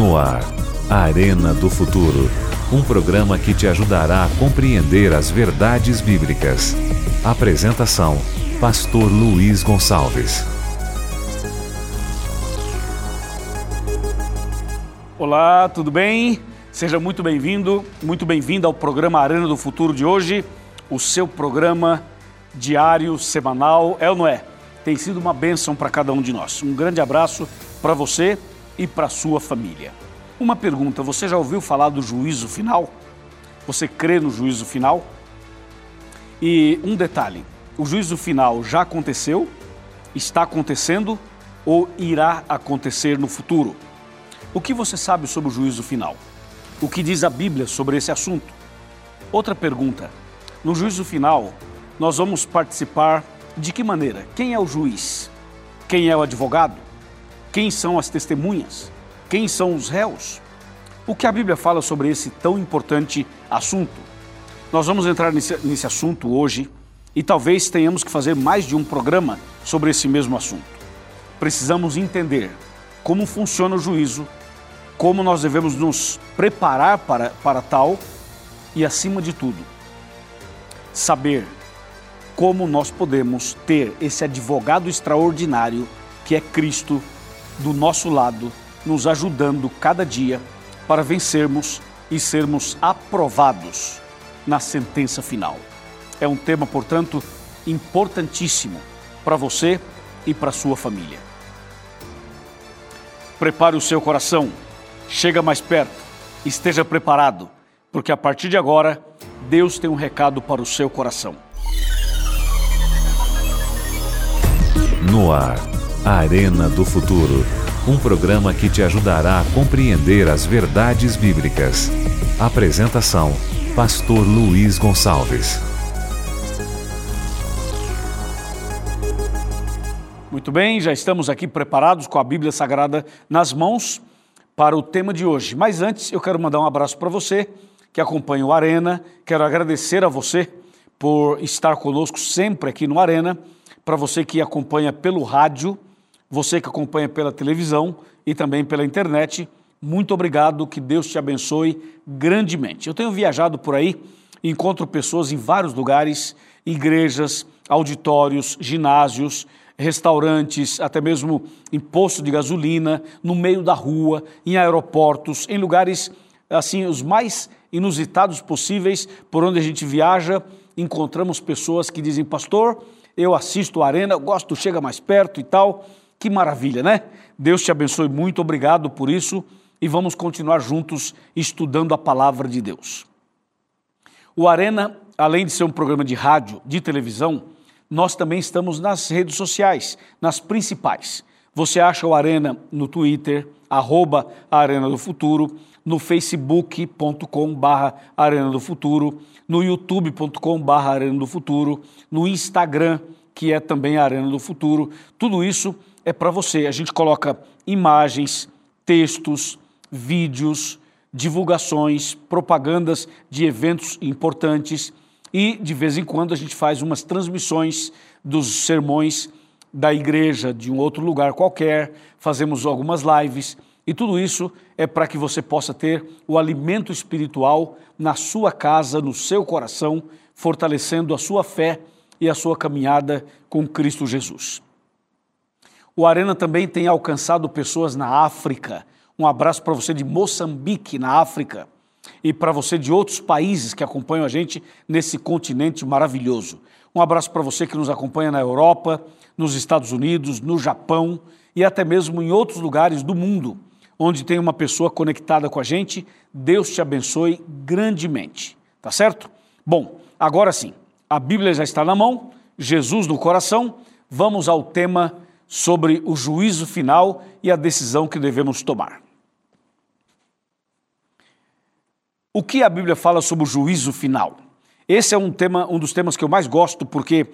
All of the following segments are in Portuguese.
No ar, Arena do Futuro. Um programa que te ajudará a compreender as verdades bíblicas. Apresentação: Pastor Luiz Gonçalves. Olá, tudo bem? Seja muito bem-vindo, muito bem-vinda ao programa Arena do Futuro de hoje, o seu programa diário, semanal, é ou não é? Tem sido uma bênção para cada um de nós. Um grande abraço para você e para sua família. Uma pergunta: você já ouviu falar do juízo final? Você crê no juízo final? E um detalhe: o juízo final já aconteceu, está acontecendo ou irá acontecer no futuro? O que você sabe sobre o juízo final? O que diz a Bíblia sobre esse assunto? Outra pergunta: no juízo final, nós vamos participar de que maneira? Quem é o juiz? Quem é o advogado? Quem são as testemunhas? Quem são os réus? O que a Bíblia fala sobre esse tão importante assunto? Nós vamos entrar nesse, nesse assunto hoje e talvez tenhamos que fazer mais de um programa sobre esse mesmo assunto. Precisamos entender como funciona o juízo, como nós devemos nos preparar para, para tal e, acima de tudo, saber como nós podemos ter esse advogado extraordinário que é Cristo do nosso lado, nos ajudando cada dia para vencermos e sermos aprovados na sentença final. É um tema, portanto, importantíssimo para você e para sua família. Prepare o seu coração, chega mais perto, esteja preparado, porque a partir de agora, Deus tem um recado para o seu coração. No ar, Arena do Futuro. Um programa que te ajudará a compreender as verdades bíblicas. Apresentação: Pastor Luiz Gonçalves. Muito bem, já estamos aqui preparados com a Bíblia Sagrada nas mãos para o tema de hoje. Mas antes, eu quero mandar um abraço para você que acompanha o Arena. Quero agradecer a você por estar conosco sempre aqui no Arena. Para você que acompanha pelo rádio você que acompanha pela televisão e também pela internet, muito obrigado, que Deus te abençoe grandemente. Eu tenho viajado por aí, encontro pessoas em vários lugares, igrejas, auditórios, ginásios, restaurantes, até mesmo em postos de gasolina, no meio da rua, em aeroportos, em lugares assim os mais inusitados possíveis, por onde a gente viaja, encontramos pessoas que dizem: "Pastor, eu assisto a Arena, gosto, chega mais perto e tal". Que maravilha, né? Deus te abençoe muito, obrigado por isso e vamos continuar juntos estudando a palavra de Deus. O Arena, além de ser um programa de rádio, de televisão, nós também estamos nas redes sociais, nas principais. Você acha o Arena no Twitter, arroba Arena do Futuro, no facebook.com barra Arena do Futuro, no youtube.com barra Arena do Futuro, no Instagram, que é também Arena do Futuro. Tudo isso é para você. A gente coloca imagens, textos, vídeos, divulgações, propagandas de eventos importantes e de vez em quando a gente faz umas transmissões dos sermões da igreja de um outro lugar qualquer, fazemos algumas lives e tudo isso é para que você possa ter o alimento espiritual na sua casa, no seu coração, fortalecendo a sua fé e a sua caminhada com Cristo Jesus. O Arena também tem alcançado pessoas na África. Um abraço para você de Moçambique, na África, e para você de outros países que acompanham a gente nesse continente maravilhoso. Um abraço para você que nos acompanha na Europa, nos Estados Unidos, no Japão e até mesmo em outros lugares do mundo, onde tem uma pessoa conectada com a gente. Deus te abençoe grandemente. Tá certo? Bom, agora sim, a Bíblia já está na mão, Jesus no coração. Vamos ao tema sobre o juízo final e a decisão que devemos tomar. O que a Bíblia fala sobre o juízo final? Esse é um tema, um dos temas que eu mais gosto porque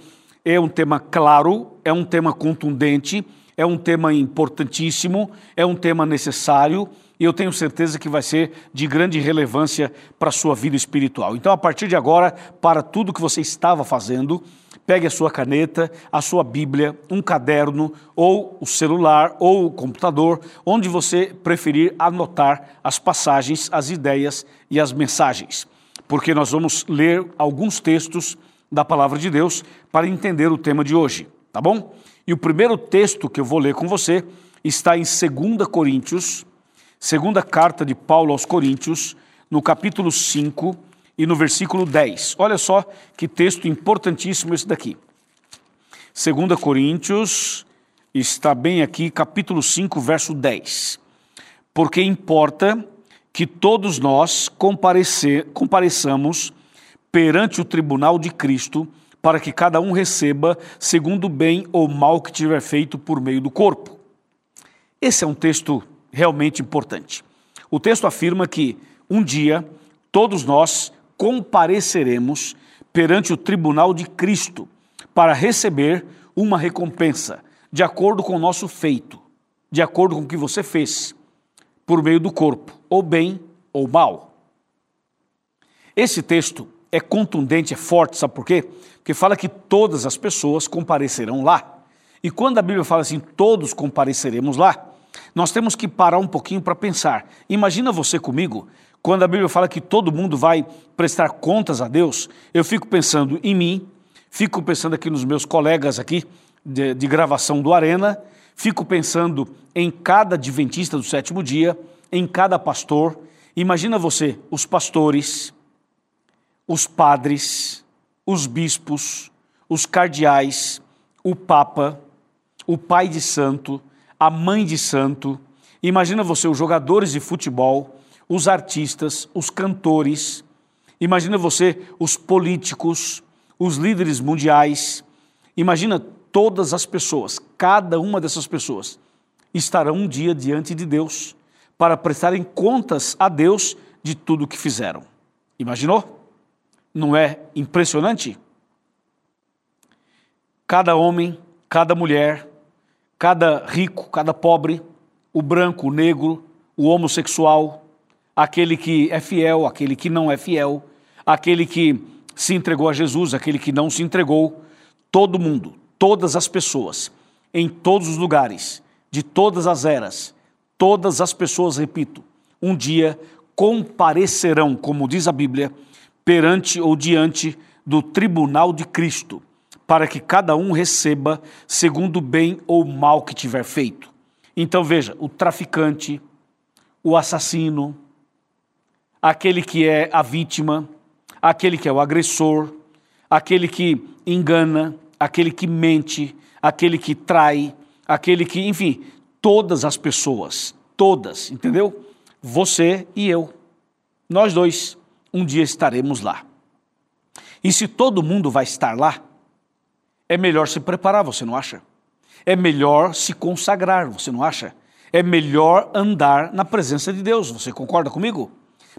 é um tema claro, é um tema contundente, é um tema importantíssimo, é um tema necessário e eu tenho certeza que vai ser de grande relevância para a sua vida espiritual. Então, a partir de agora, para tudo que você estava fazendo, pegue a sua caneta, a sua Bíblia, um caderno, ou o celular, ou o computador, onde você preferir anotar as passagens, as ideias e as mensagens. Porque nós vamos ler alguns textos da palavra de Deus para entender o tema de hoje, tá bom? E o primeiro texto que eu vou ler com você está em 2 Coríntios, segunda carta de Paulo aos Coríntios, no capítulo 5 e no versículo 10. Olha só que texto importantíssimo esse daqui. 2 Coríntios está bem aqui, capítulo 5, verso 10. Porque importa que todos nós comparecer, compareçamos perante o tribunal de Cristo, para que cada um receba segundo o bem ou mal que tiver feito por meio do corpo. Esse é um texto realmente importante. O texto afirma que um dia todos nós compareceremos perante o tribunal de Cristo para receber uma recompensa de acordo com o nosso feito, de acordo com o que você fez, por meio do corpo, ou bem ou mal. Esse texto é contundente, é forte, sabe por quê? Porque fala que todas as pessoas comparecerão lá. E quando a Bíblia fala assim, todos compareceremos lá, nós temos que parar um pouquinho para pensar. Imagina você comigo, quando a Bíblia fala que todo mundo vai prestar contas a Deus, eu fico pensando em mim, fico pensando aqui nos meus colegas aqui de, de gravação do Arena, fico pensando em cada adventista do sétimo dia, em cada pastor. Imagina você, os pastores, os padres, os bispos, os cardeais, o papa, o pai de santo, a mãe de santo. Imagina você, os jogadores de futebol, os artistas, os cantores. Imagina você, os políticos, os líderes mundiais. Imagina todas as pessoas, cada uma dessas pessoas estarão um dia diante de Deus para prestarem contas a Deus de tudo o que fizeram. Imaginou? Não é impressionante? Cada homem, cada mulher, cada rico, cada pobre, o branco, o negro, o homossexual, aquele que é fiel, aquele que não é fiel, aquele que se entregou a Jesus, aquele que não se entregou, todo mundo, todas as pessoas, em todos os lugares, de todas as eras, todas as pessoas, repito, um dia comparecerão, como diz a Bíblia, perante ou diante do tribunal de Cristo, para que cada um receba segundo o bem ou mal que tiver feito. Então veja, o traficante, o assassino, aquele que é a vítima, aquele que é o agressor, aquele que engana, aquele que mente, aquele que trai, aquele que, enfim, todas as pessoas, todas, entendeu? Você e eu, nós dois um dia estaremos lá. E se todo mundo vai estar lá, é melhor se preparar, você não acha? É melhor se consagrar, você não acha? É melhor andar na presença de Deus, você concorda comigo?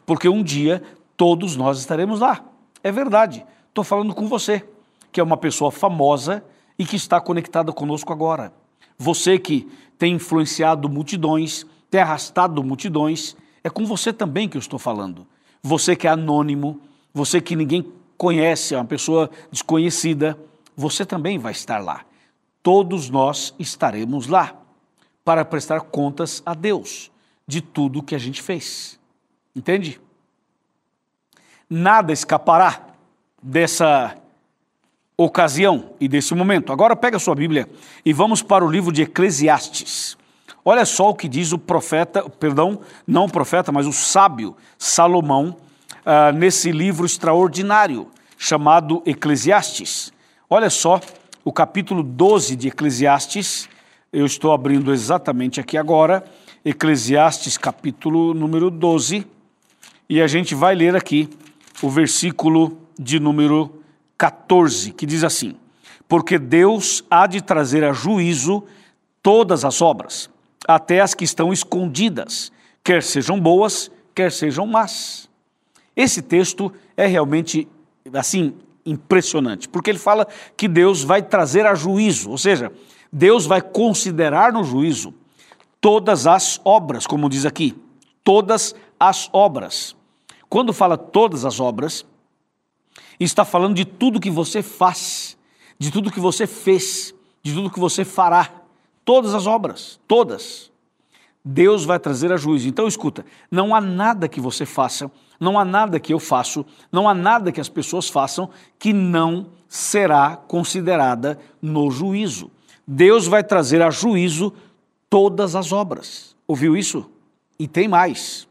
Porque um dia todos nós estaremos lá. É verdade. Estou falando com você, que é uma pessoa famosa e que está conectada conosco agora. Você que tem influenciado multidões, tem arrastado multidões, é com você também que eu estou falando você que é anônimo, você que ninguém conhece, é uma pessoa desconhecida, você também vai estar lá. Todos nós estaremos lá para prestar contas a Deus de tudo que a gente fez. Entende? Nada escapará dessa ocasião e desse momento. Agora pega sua Bíblia e vamos para o livro de Eclesiastes. Olha só o que diz o profeta, perdão, não o profeta, mas o sábio Salomão, uh, nesse livro extraordinário chamado Eclesiastes. Olha só, o capítulo 12 de Eclesiastes, eu estou abrindo exatamente aqui agora, Eclesiastes, capítulo número 12, e a gente vai ler aqui o versículo de número 14, que diz assim: Porque Deus há de trazer a juízo todas as obras até as que estão escondidas, quer sejam boas, quer sejam más. Esse texto é realmente assim impressionante, porque ele fala que Deus vai trazer a juízo, ou seja, Deus vai considerar no juízo todas as obras, como diz aqui, todas as obras. Quando fala todas as obras, está falando de tudo que você faz, de tudo que você fez, de tudo que você fará, todas as obras, todas. Deus vai trazer a juízo. Então escuta, não há nada que você faça, não há nada que eu faço, não há nada que as pessoas façam que não será considerada no juízo. Deus vai trazer a juízo todas as obras. Ouviu isso? E tem mais.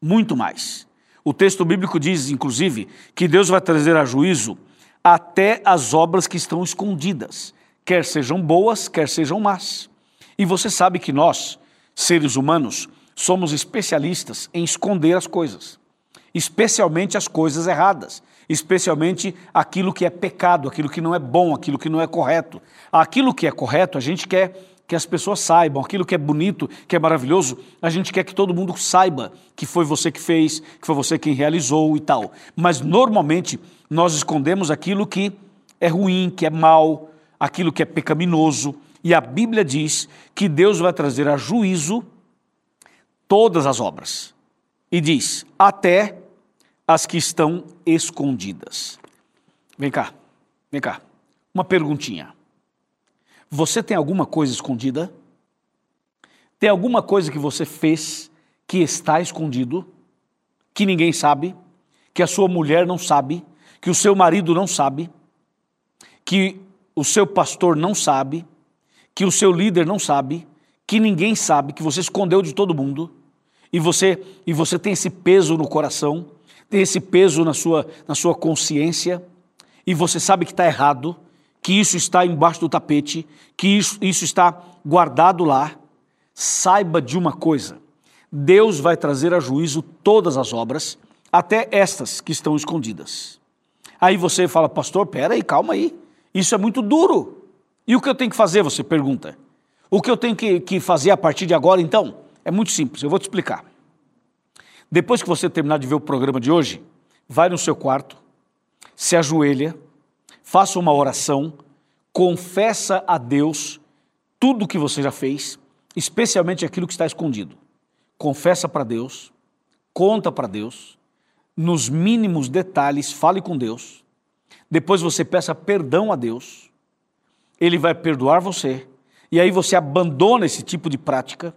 Muito mais. O texto bíblico diz, inclusive, que Deus vai trazer a juízo até as obras que estão escondidas, quer sejam boas, quer sejam más. E você sabe que nós, seres humanos, somos especialistas em esconder as coisas, especialmente as coisas erradas, especialmente aquilo que é pecado, aquilo que não é bom, aquilo que não é correto. Aquilo que é correto, a gente quer que as pessoas saibam, aquilo que é bonito, que é maravilhoso, a gente quer que todo mundo saiba que foi você que fez, que foi você quem realizou e tal. Mas normalmente nós escondemos aquilo que é ruim, que é mal, aquilo que é pecaminoso. E a Bíblia diz que Deus vai trazer a juízo todas as obras. E diz: até as que estão escondidas. Vem cá, vem cá. Uma perguntinha. Você tem alguma coisa escondida? Tem alguma coisa que você fez que está escondido, que ninguém sabe, que a sua mulher não sabe, que o seu marido não sabe, que o seu pastor não sabe, que o seu líder não sabe, que ninguém sabe, que você escondeu de todo mundo, e você e você tem esse peso no coração, tem esse peso na sua, na sua consciência, e você sabe que está errado, que isso está embaixo do tapete, que isso, isso está guardado lá, saiba de uma coisa: Deus vai trazer a juízo todas as obras, até estas que estão escondidas. Aí você fala, pastor, pera aí, calma aí, isso é muito duro. E o que eu tenho que fazer? Você pergunta. O que eu tenho que, que fazer a partir de agora, então? É muito simples, eu vou te explicar. Depois que você terminar de ver o programa de hoje, vai no seu quarto, se ajoelha, faça uma oração, confessa a Deus tudo o que você já fez, especialmente aquilo que está escondido. Confessa para Deus, conta para Deus, nos mínimos detalhes, fale com Deus. Depois você peça perdão a Deus, Ele vai perdoar você, e aí você abandona esse tipo de prática,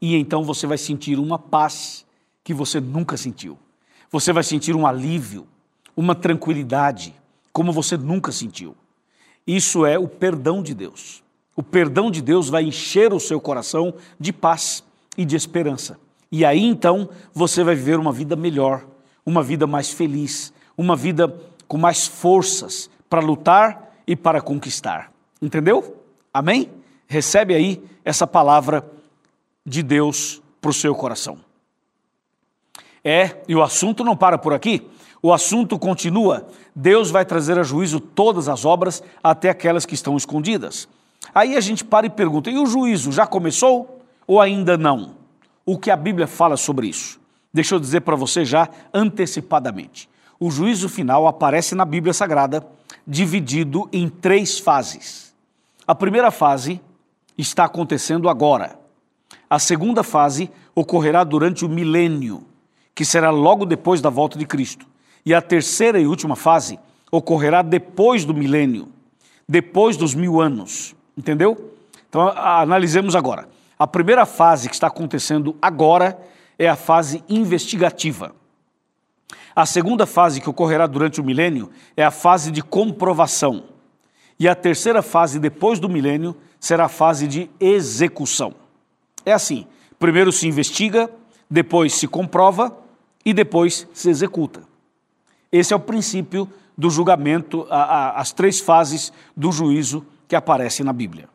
e então você vai sentir uma paz que você nunca sentiu. Você vai sentir um alívio, uma tranquilidade, como você nunca sentiu. Isso é o perdão de Deus. O perdão de Deus vai encher o seu coração de paz e de esperança. E aí então você vai viver uma vida melhor, uma vida mais feliz, uma vida com mais forças para lutar e para conquistar. Entendeu? Amém? Recebe aí essa palavra de Deus para o seu coração. É, e o assunto não para por aqui. O assunto continua. Deus vai trazer a juízo todas as obras, até aquelas que estão escondidas. Aí a gente para e pergunta: e o juízo já começou ou ainda não? O que a Bíblia fala sobre isso? Deixa eu dizer para você já antecipadamente. O juízo final aparece na Bíblia Sagrada dividido em três fases. A primeira fase está acontecendo agora. A segunda fase ocorrerá durante o milênio, que será logo depois da volta de Cristo. E a terceira e última fase ocorrerá depois do milênio, depois dos mil anos. Entendeu? Então, analisemos agora. A primeira fase que está acontecendo agora é a fase investigativa. A segunda fase que ocorrerá durante o milênio é a fase de comprovação. E a terceira fase, depois do milênio, será a fase de execução. É assim: primeiro se investiga, depois se comprova e depois se executa. Esse é o princípio do julgamento, a, a, as três fases do juízo que aparecem na Bíblia.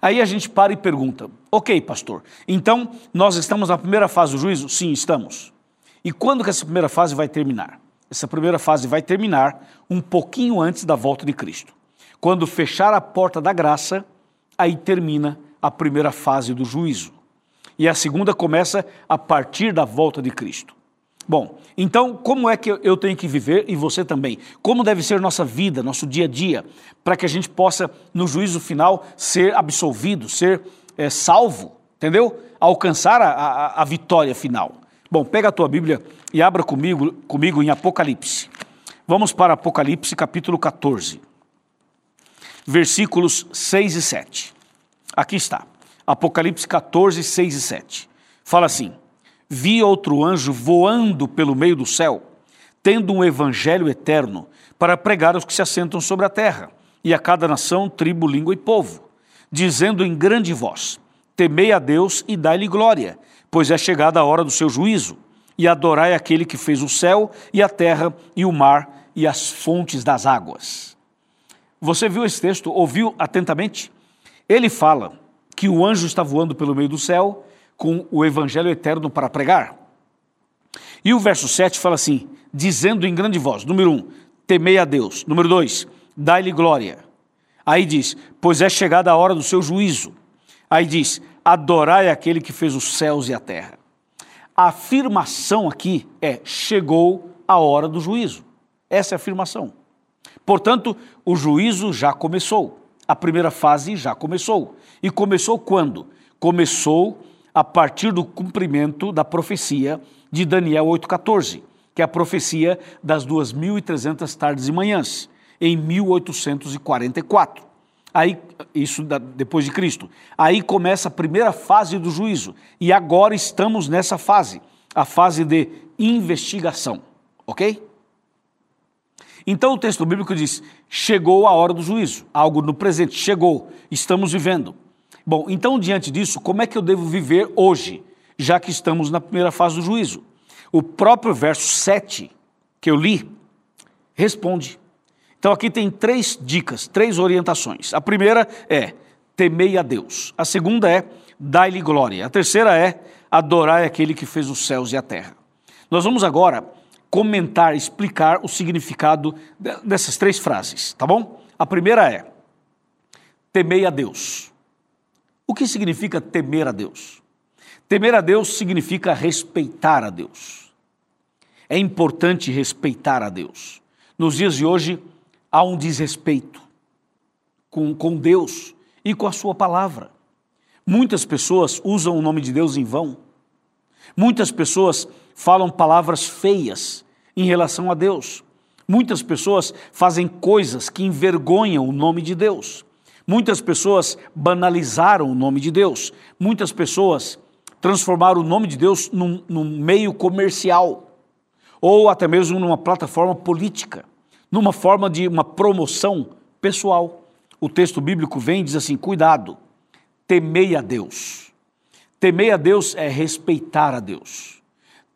Aí a gente para e pergunta: ok, pastor, então nós estamos na primeira fase do juízo? Sim, estamos. E quando que essa primeira fase vai terminar? Essa primeira fase vai terminar um pouquinho antes da volta de Cristo. Quando fechar a porta da graça, aí termina a primeira fase do juízo. E a segunda começa a partir da volta de Cristo. Bom, então como é que eu tenho que viver e você também? Como deve ser nossa vida, nosso dia a dia, para que a gente possa, no juízo final, ser absolvido, ser é, salvo, entendeu? Alcançar a, a, a, vitória final. Bom, pega a tua Bíblia e abra comigo, comigo em Apocalipse. Vamos para Apocalipse capítulo 14, versículos 6 e 7. Aqui está, Apocalipse 14, 6 e 7. Fala assim: Vi outro anjo voando pelo meio do céu, tendo um evangelho eterno para pregar aos que se assentam sobre a terra, e a cada nação, tribo, língua e povo, dizendo em grande voz: Temei a Deus e dai-lhe glória, pois é chegada a hora do seu juízo, e adorai aquele que fez o céu e a terra e o mar e as fontes das águas. Você viu esse texto? Ouviu atentamente? Ele fala que o anjo está voando pelo meio do céu com o evangelho eterno para pregar. E o verso 7 fala assim: dizendo em grande voz, número 1, um, temei a Deus. Número 2, dai-lhe glória. Aí diz, pois é chegada a hora do seu juízo. Aí diz, adorai aquele que fez os céus e a terra. A afirmação aqui é: chegou a hora do juízo. Essa é a afirmação. Portanto, o juízo já começou. A primeira fase já começou. E começou quando? Começou a partir do cumprimento da profecia de Daniel 8,14, que é a profecia das 2.300 tardes e manhãs, em 1844. Aí, isso depois de Cristo. Aí começa a primeira fase do juízo. E agora estamos nessa fase, a fase de investigação. Ok? Então o texto bíblico diz: chegou a hora do juízo, algo no presente, chegou, estamos vivendo. Bom, então diante disso, como é que eu devo viver hoje, já que estamos na primeira fase do juízo? O próprio verso 7 que eu li responde. Então aqui tem três dicas, três orientações. A primeira é temei a Deus. A segunda é dai-lhe glória. A terceira é adorai aquele que fez os céus e a terra. Nós vamos agora comentar, explicar o significado dessas três frases, tá bom? A primeira é temei a Deus. O que significa temer a Deus? Temer a Deus significa respeitar a Deus. É importante respeitar a Deus. Nos dias de hoje, há um desrespeito com, com Deus e com a Sua palavra. Muitas pessoas usam o nome de Deus em vão. Muitas pessoas falam palavras feias em relação a Deus. Muitas pessoas fazem coisas que envergonham o nome de Deus. Muitas pessoas banalizaram o nome de Deus. Muitas pessoas transformaram o nome de Deus num, num meio comercial ou até mesmo numa plataforma política, numa forma de uma promoção pessoal. O texto bíblico vem e diz assim: cuidado, temei a Deus. Temer a Deus é respeitar a Deus.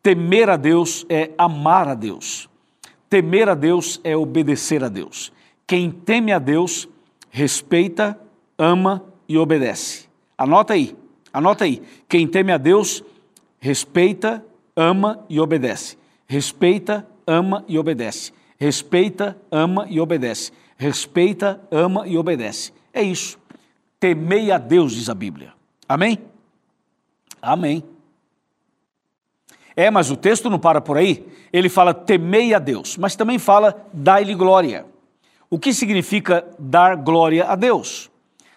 Temer a Deus é amar a Deus. Temer a Deus é obedecer a Deus. Quem teme a Deus respeita, ama e obedece. Anota aí, anota aí. Quem teme a Deus, respeita, ama e obedece. Respeita, ama e obedece. Respeita, ama e obedece. Respeita, ama e obedece. É isso. Temei a Deus, diz a Bíblia. Amém? Amém. É, mas o texto não para por aí. Ele fala temei a Deus, mas também fala dai-lhe glória. O que significa dar glória a Deus?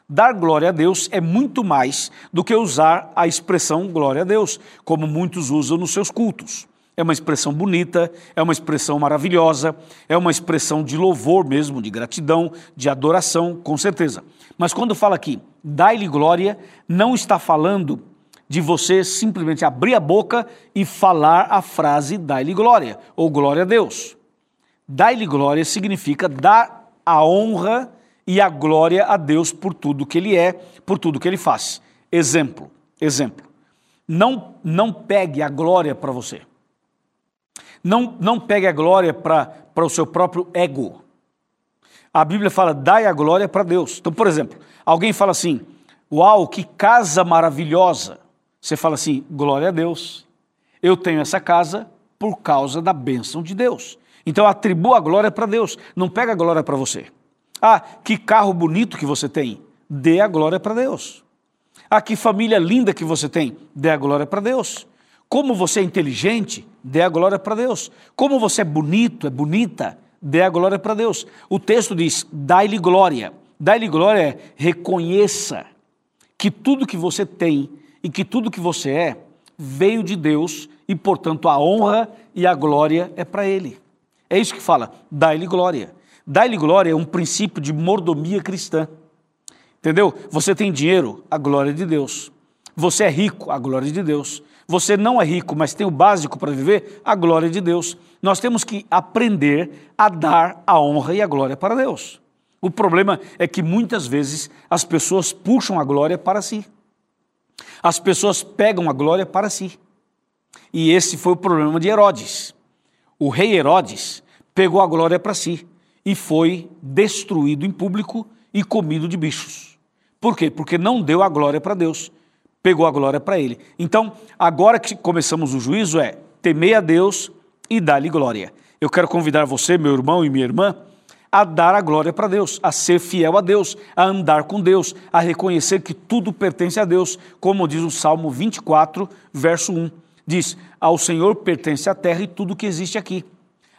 Dar glória a Deus é muito mais do que usar a expressão glória a Deus, como muitos usam nos seus cultos. É uma expressão bonita, é uma expressão maravilhosa, é uma expressão de louvor mesmo, de gratidão, de adoração, com certeza. Mas quando fala aqui, dai-lhe glória, não está falando de você simplesmente abrir a boca e falar a frase dai-lhe glória, ou glória a Deus. Dai-lhe glória significa dar a honra e a glória a Deus por tudo que Ele é, por tudo que Ele faz. Exemplo, exemplo. Não, não pegue a glória para você. Não, não pegue a glória para o seu próprio ego. A Bíblia fala, dai a glória para Deus. Então, por exemplo, alguém fala assim, uau, que casa maravilhosa. Você fala assim, glória a Deus. Eu tenho essa casa por causa da bênção de Deus. Então atribua a glória para Deus, não pega a glória para você. Ah, que carro bonito que você tem, dê a glória para Deus. Ah, que família linda que você tem, dê a glória para Deus. Como você é inteligente, dê a glória para Deus. Como você é bonito, é bonita, dê a glória para Deus. O texto diz: dai-lhe glória. Dai-lhe glória é reconheça que tudo que você tem e que tudo que você é veio de Deus e, portanto, a honra e a glória é para Ele. É isso que fala, dá-lhe glória. Dá-lhe glória é um princípio de mordomia cristã. Entendeu? Você tem dinheiro, a glória de Deus. Você é rico, a glória de Deus. Você não é rico, mas tem o básico para viver, a glória de Deus. Nós temos que aprender a dar a honra e a glória para Deus. O problema é que muitas vezes as pessoas puxam a glória para si. As pessoas pegam a glória para si. E esse foi o problema de Herodes. O rei Herodes pegou a glória para si e foi destruído em público e comido de bichos. Por quê? Porque não deu a glória para Deus, pegou a glória para ele. Então, agora que começamos o juízo é temer a Deus e dar-lhe glória. Eu quero convidar você, meu irmão e minha irmã, a dar a glória para Deus, a ser fiel a Deus, a andar com Deus, a reconhecer que tudo pertence a Deus, como diz o Salmo 24, verso 1. Diz: Ao Senhor pertence a terra e tudo que existe aqui.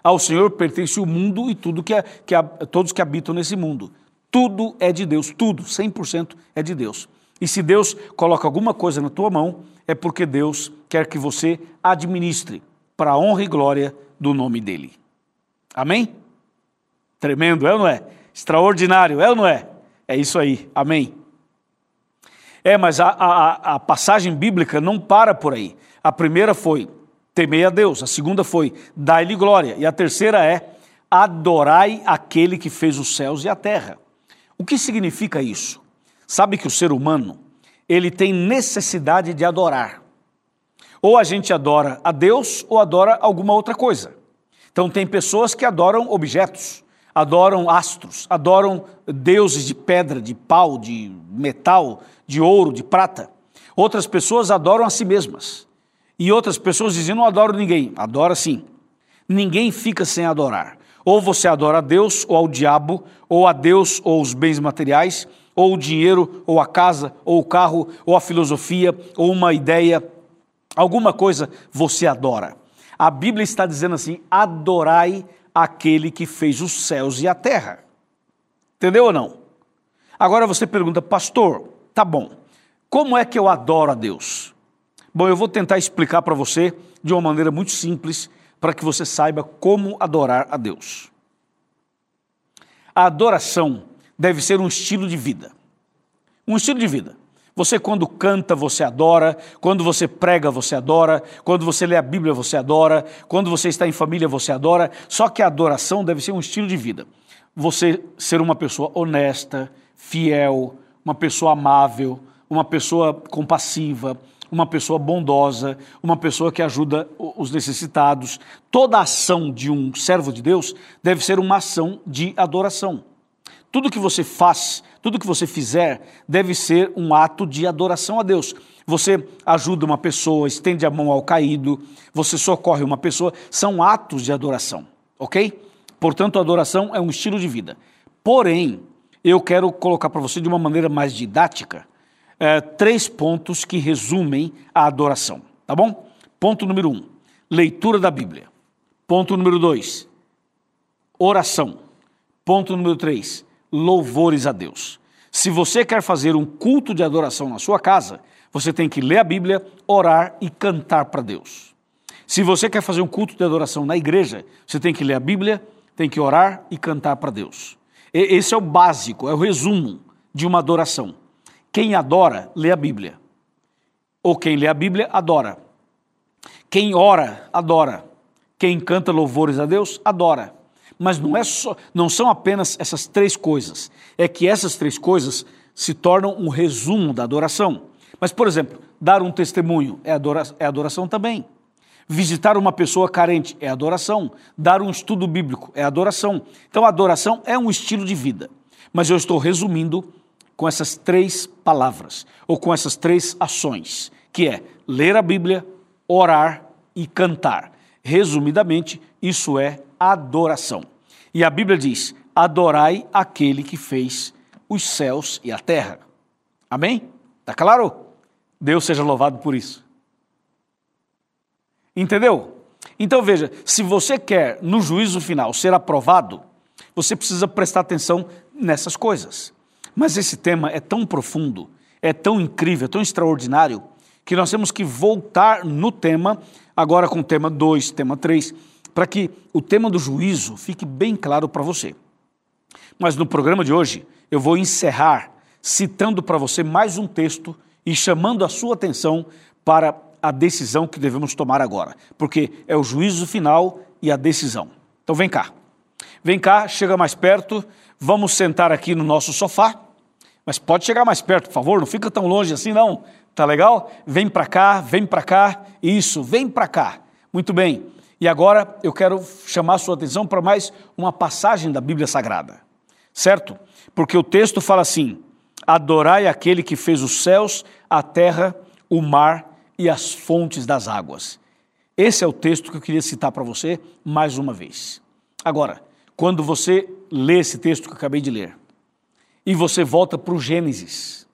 Ao Senhor pertence o mundo e tudo que, que todos que habitam nesse mundo. Tudo é de Deus, tudo, 100% é de Deus. E se Deus coloca alguma coisa na tua mão, é porque Deus quer que você administre para a honra e glória do nome dele. Amém? Tremendo, é ou não é? Extraordinário, é ou não é? É isso aí, amém. É, mas a, a, a passagem bíblica não para por aí. A primeira foi temei a Deus, a segunda foi dai-lhe glória, e a terceira é adorai aquele que fez os céus e a terra. O que significa isso? Sabe que o ser humano, ele tem necessidade de adorar. Ou a gente adora a Deus ou adora alguma outra coisa. Então tem pessoas que adoram objetos adoram astros, adoram deuses de pedra, de pau, de metal, de ouro, de prata. Outras pessoas adoram a si mesmas. E outras pessoas dizem: não adoro ninguém. Adora sim. Ninguém fica sem adorar. Ou você adora a Deus, ou ao diabo, ou a Deus, ou os bens materiais, ou o dinheiro, ou a casa, ou o carro, ou a filosofia, ou uma ideia, alguma coisa você adora. A Bíblia está dizendo assim: adorai aquele que fez os céus e a terra. Entendeu ou não? Agora você pergunta, pastor, tá bom, como é que eu adoro a Deus? Bom, eu vou tentar explicar para você de uma maneira muito simples para que você saiba como adorar a Deus. A adoração deve ser um estilo de vida. Um estilo de vida. Você, quando canta, você adora, quando você prega, você adora, quando você lê a Bíblia, você adora, quando você está em família, você adora. Só que a adoração deve ser um estilo de vida. Você ser uma pessoa honesta, fiel, uma pessoa amável, uma pessoa compassiva, uma pessoa bondosa, uma pessoa que ajuda os necessitados. Toda ação de um servo de Deus deve ser uma ação de adoração. Tudo que você faz tudo que você fizer deve ser um ato de adoração a Deus. Você ajuda uma pessoa, estende a mão ao caído, você socorre uma pessoa, são atos de adoração, ok? Portanto, adoração é um estilo de vida. Porém, eu quero colocar para você de uma maneira mais didática é, três pontos que resumem a adoração, tá bom? Ponto número um: leitura da Bíblia. Ponto número dois: oração. Ponto número três: louvores a Deus. Se você quer fazer um culto de adoração na sua casa, você tem que ler a Bíblia, orar e cantar para Deus. Se você quer fazer um culto de adoração na igreja, você tem que ler a Bíblia, tem que orar e cantar para Deus. Esse é o básico, é o resumo de uma adoração. Quem adora, lê a Bíblia. Ou quem lê a Bíblia, adora. Quem ora, adora. Quem canta louvores a Deus, adora. Mas não, é só, não são apenas essas três coisas. É que essas três coisas se tornam um resumo da adoração. Mas, por exemplo, dar um testemunho é, adora, é adoração também. Visitar uma pessoa carente é adoração. Dar um estudo bíblico é adoração. Então, adoração é um estilo de vida. Mas eu estou resumindo com essas três palavras, ou com essas três ações, que é ler a Bíblia, orar e cantar. Resumidamente, isso é adoração. E a Bíblia diz: adorai aquele que fez os céus e a terra. Amém? Está claro? Deus seja louvado por isso. Entendeu? Então veja, se você quer no juízo final ser aprovado, você precisa prestar atenção nessas coisas. Mas esse tema é tão profundo, é tão incrível, é tão extraordinário, que nós temos que voltar no tema, agora com o tema 2, tema 3, para que o tema do juízo fique bem claro para você. Mas no programa de hoje, eu vou encerrar citando para você mais um texto e chamando a sua atenção para a decisão que devemos tomar agora, porque é o juízo final e a decisão. Então vem cá. Vem cá, chega mais perto, vamos sentar aqui no nosso sofá. Mas pode chegar mais perto, por favor, não fica tão longe assim não. Tá legal? Vem para cá, vem para cá. Isso, vem para cá. Muito bem. E agora eu quero chamar sua atenção para mais uma passagem da Bíblia Sagrada. Certo? Porque o texto fala assim: Adorai aquele que fez os céus, a terra, o mar e as fontes das águas. Esse é o texto que eu queria citar para você mais uma vez. Agora, quando você lê esse texto que eu acabei de ler, e você volta para o Gênesis,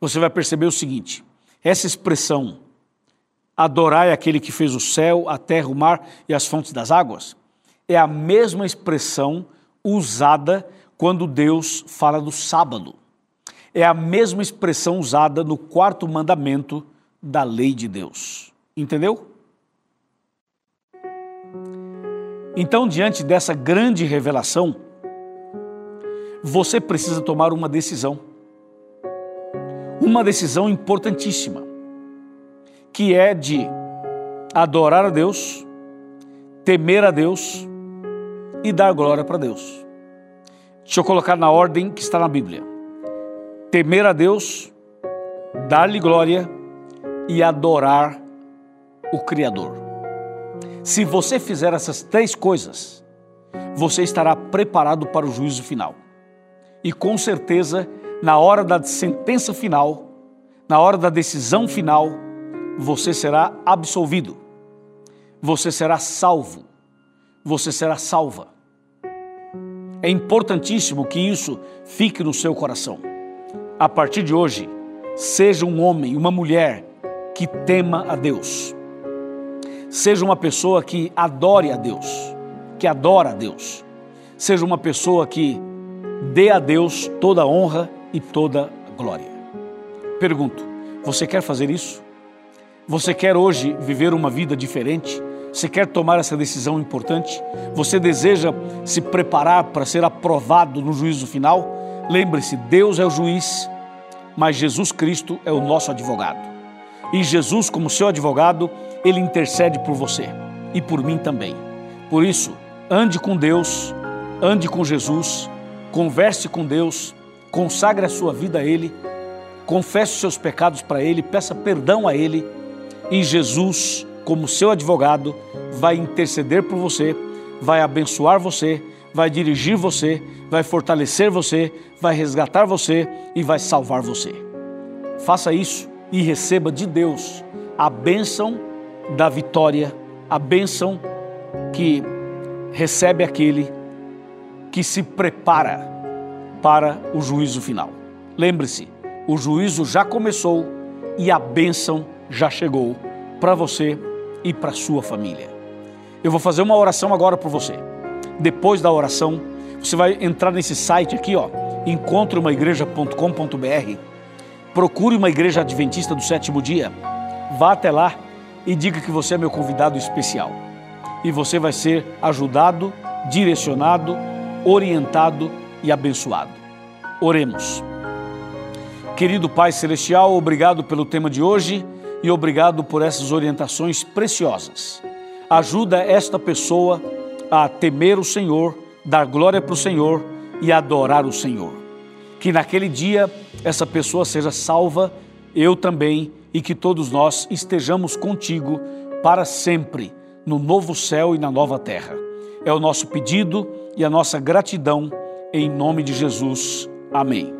você vai perceber o seguinte: essa expressão, adorai aquele que fez o céu, a terra, o mar e as fontes das águas, é a mesma expressão usada quando Deus fala do sábado. É a mesma expressão usada no quarto mandamento da lei de Deus. Entendeu? Então, diante dessa grande revelação, você precisa tomar uma decisão. Uma decisão importantíssima, que é de adorar a Deus, temer a Deus e dar glória para Deus. Deixa eu colocar na ordem que está na Bíblia: temer a Deus, dar-lhe glória e adorar o Criador. Se você fizer essas três coisas, você estará preparado para o juízo final. E com certeza, na hora da sentença final, na hora da decisão final, você será absolvido, você será salvo, você será salva. É importantíssimo que isso fique no seu coração. A partir de hoje, seja um homem, uma mulher que tema a Deus. Seja uma pessoa que adore a Deus, que adora a Deus. Seja uma pessoa que dê a Deus toda a honra e toda a glória. Pergunto: você quer fazer isso? Você quer hoje viver uma vida diferente? Você quer tomar essa decisão importante? Você deseja se preparar para ser aprovado no juízo final? Lembre-se: Deus é o juiz, mas Jesus Cristo é o nosso advogado. E Jesus, como seu advogado, ele intercede por você e por mim também. Por isso, ande com Deus, ande com Jesus, converse com Deus, consagre a sua vida a Ele, confesse os seus pecados para Ele, peça perdão a Ele e Jesus como seu advogado, vai interceder por você, vai abençoar você, vai dirigir você, vai fortalecer você, vai resgatar você e vai salvar você. Faça isso e receba de Deus a bênção da vitória, a bênção que recebe aquele que se prepara para o juízo final. Lembre-se, o juízo já começou e a bênção já chegou para você e para sua família. Eu vou fazer uma oração agora por você. Depois da oração, você vai entrar nesse site aqui, ó, encontreumaigreja.com.br. Procure uma igreja adventista do sétimo dia. Vá até lá e diga que você é meu convidado especial. E você vai ser ajudado, direcionado, orientado e abençoado. Oremos. Querido Pai Celestial, obrigado pelo tema de hoje e obrigado por essas orientações preciosas. Ajuda esta pessoa a temer o Senhor, dar glória para o Senhor e adorar o Senhor. Que naquele dia essa pessoa seja salva, eu também, e que todos nós estejamos contigo para sempre, no novo céu e na nova terra. É o nosso pedido e a nossa gratidão, em nome de Jesus. Amém.